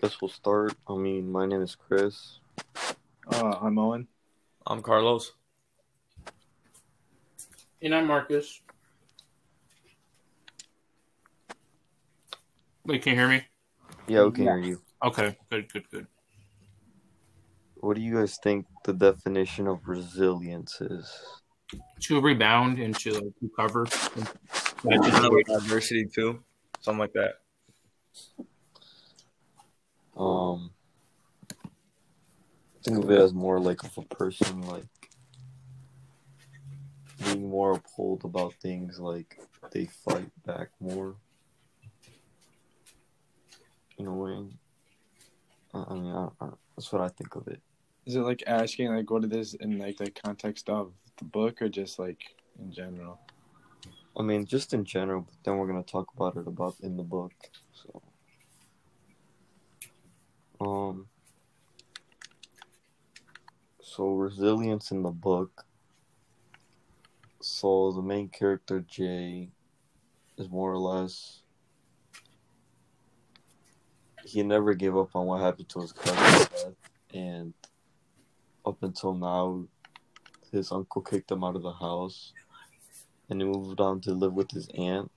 guess we'll start. I mean, my name is Chris. Uh, I'm Owen. I'm Carlos. And I'm Marcus. Wait, can you hear me? Yeah, we can hear you. Okay, good, good, good. What do you guys think the definition of resilience is? To rebound and to like recover. Kind of like adversity too, something like that. Um, think of it as more like of a person like being more appalled about things, like they fight back more. In a way, I mean, I, I, that's what I think of it. Is it like asking like what it is in like the context of the book or just like in general? I mean, just in general, but then we're gonna talk about it about in the book. Um, so resilience in the book. So the main character Jay is more or less. He never gave up on what happened to his cousin's death, and up until now, his uncle kicked him out of the house and he moved on to live with his aunt.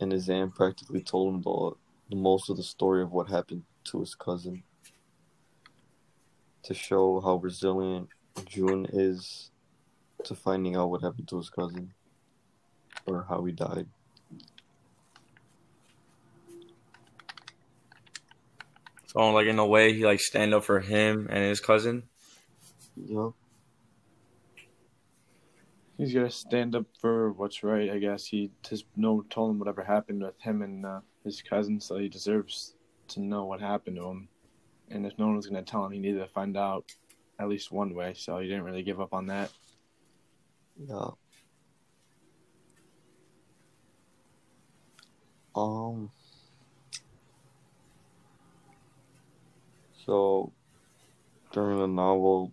And his aunt practically told him the, the most of the story of what happened to his cousin to show how resilient Jun is to finding out what happened to his cousin or how he died. So like in a way, he like stand up for him and his cousin. Yep. He's gonna stand up for what's right. I guess he just no told him whatever happened with him and uh, his cousin, so he deserves to know what happened to him. And if no one was gonna tell him, he needed to find out at least one way. So he didn't really give up on that. Yeah. Um. So, during the novel,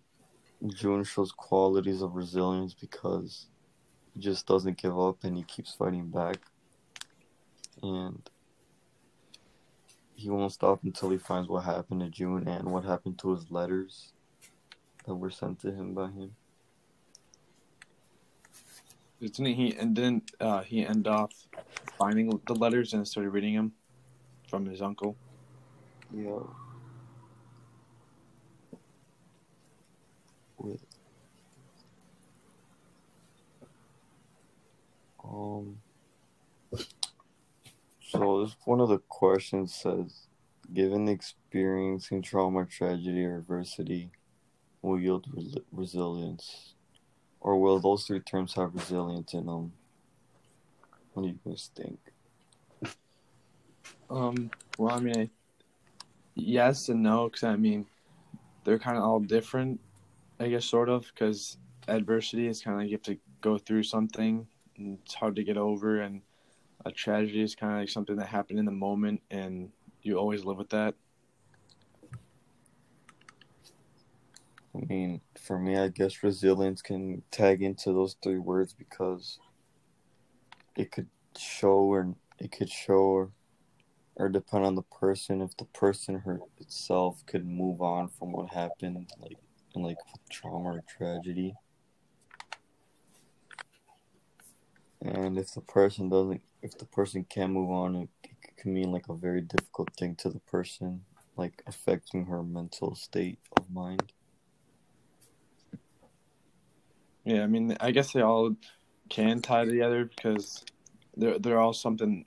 Jun shows qualities of resilience because he just doesn't give up and he keeps fighting back. And he won't stop until he finds what happened to Jun and what happened to his letters that were sent to him by him. Didn't he? And then uh, he end off finding the letters and started reading them from his uncle. Yeah. Wait. Um. So one of the questions says, given experiencing trauma, tragedy, or adversity, will yield res- resilience, or will those three terms have resilience in them? What do you guys think? Um. Well, I mean, I, yes and no, because I mean, they're kind of all different. I guess sort of because adversity is kind of like you have to go through something and it's hard to get over, and a tragedy is kind of like something that happened in the moment and you always live with that. I mean, for me, I guess resilience can tag into those three words because it could show or it could show or, or depend on the person if the person hurt itself could move on from what happened, like and like trauma or tragedy. And if the person doesn't, if the person can't move on, it, it can mean like a very difficult thing to the person, like affecting her mental state of mind. Yeah, I mean, I guess they all can tie together because they're they're all something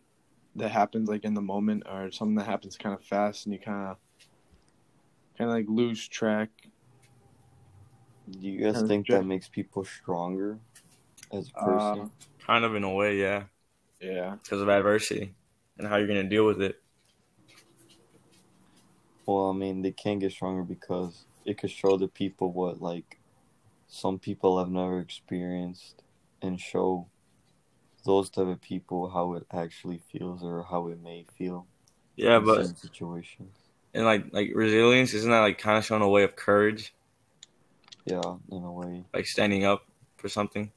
that happens like in the moment or something that happens kind of fast and you kind of kind of like lose track. Do you guys think that makes people stronger as a Uh, person? Kind of in a way, yeah, yeah, because of adversity and how you're gonna deal with it. well, I mean, they can get stronger because it could show the people what like some people have never experienced and show those type of people how it actually feels or how it may feel Yeah, in but certain situations. and like like resilience isn't that like kind of showing a way of courage, Yeah, in a way. like standing up for something.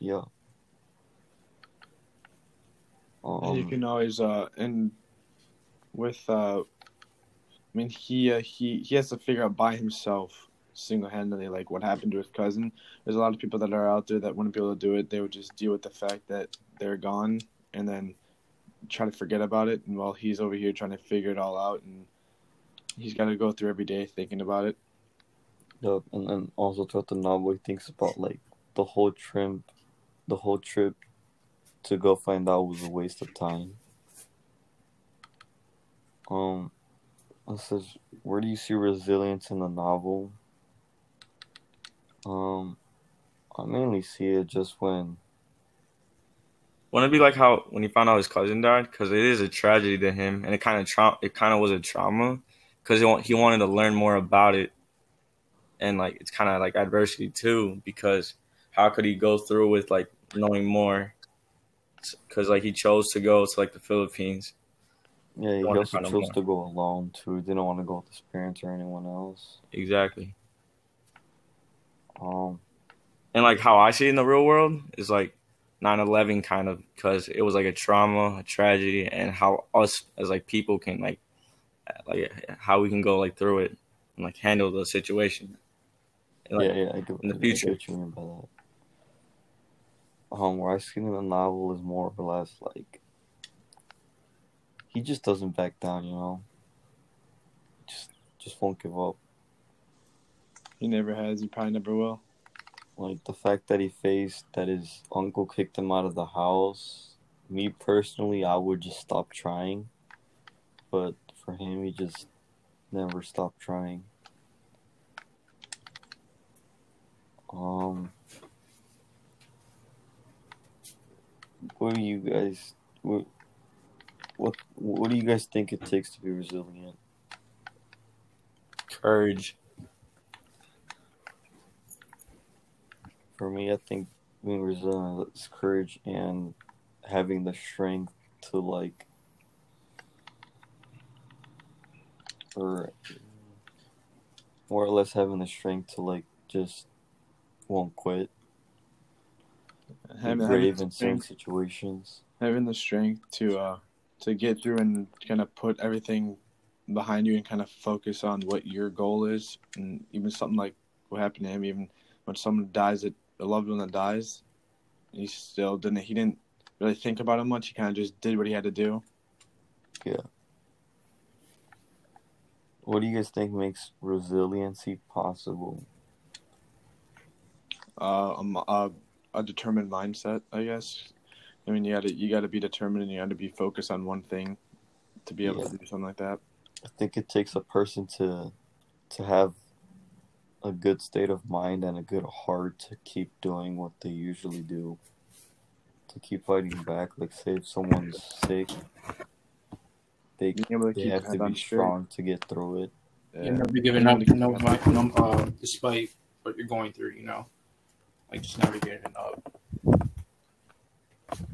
Yeah. And you Um, can always uh and with uh I mean, he uh, he he has to figure out by himself, single handedly, like what happened to his cousin. There's a lot of people that are out there that wouldn't be able to do it. They would just deal with the fact that they're gone and then try to forget about it. And while he's over here trying to figure it all out, and he's got to go through every day thinking about it. Yep, and then also throughout the novel, he thinks about like the whole trip, the whole trip to go find out was a waste of time. Um, it says, where do you see resilience in the novel? Um, I mainly see it just when, Wouldn't it be like how when he found out his cousin died? Because it is a tragedy to him, and it kind of tra- it kind of was a trauma because he, he wanted to learn more about it, and like it's kind of like adversity too. Because how could he go through with like knowing more? Because like he chose to go to like the Philippines. yeah, he also chose more. to go alone too. He didn't want to go with his parents or anyone else. Exactly. Um, and like how I see it in the real world is like 9/11 kind of because it was like a trauma, a tragedy, and how us as like people can like like how we can go like through it and like handle the situation. And, like, yeah, yeah, I get, in the I get future. what you mean by that. Um, where I see in the novel is more or less like he just doesn't back down, you know. Just, just won't give up. He never has. He probably never will. Like the fact that he faced that his uncle kicked him out of the house. Me personally, I would just stop trying, but for him, he just never stopped trying. Um, what do you guys what what what do you guys think it takes to be resilient? courage. For me, I think being resilient is courage and having the strength to like, or more or less having the strength to like just won't quit. Having, brave having, in the strength, situations. having the strength to uh to get through and kind of put everything behind you and kind of focus on what your goal is, and even something like what happened to him. Even when someone dies, that a loved one that dies, he still didn't. He didn't really think about it much. He kind of just did what he had to do. Yeah. What do you guys think makes resiliency possible? uh, um, uh, a determined mindset, I guess. I mean, you got to you got to be determined and you got to be focused on one thing to be able Yeah. to do something like that. I think it takes a person to to have a good state of mind and a good heart to keep doing what they usually do. To keep fighting back. Like say if someone's sick, they Being able they have to be straight. strong to get through it. Yeah. You never giving up, no, like, no, uh, despite what you're going through. You know, like just never giving up.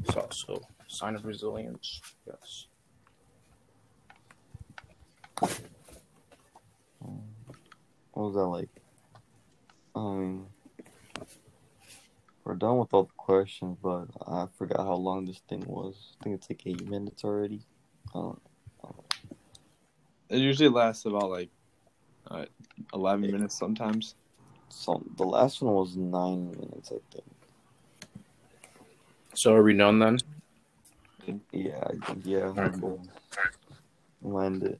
It's also a sign of resilience. Yes. Um, what was that like? I mean, we're done with all the questions, but I forgot how long this thing was. I think it's like eight minutes already. Um, It usually lasts about like uh, eleven minutes sometimes. So the last one was nine minutes, I think. So are we done then? Yeah, I think yeah. Alright, cool. Land it.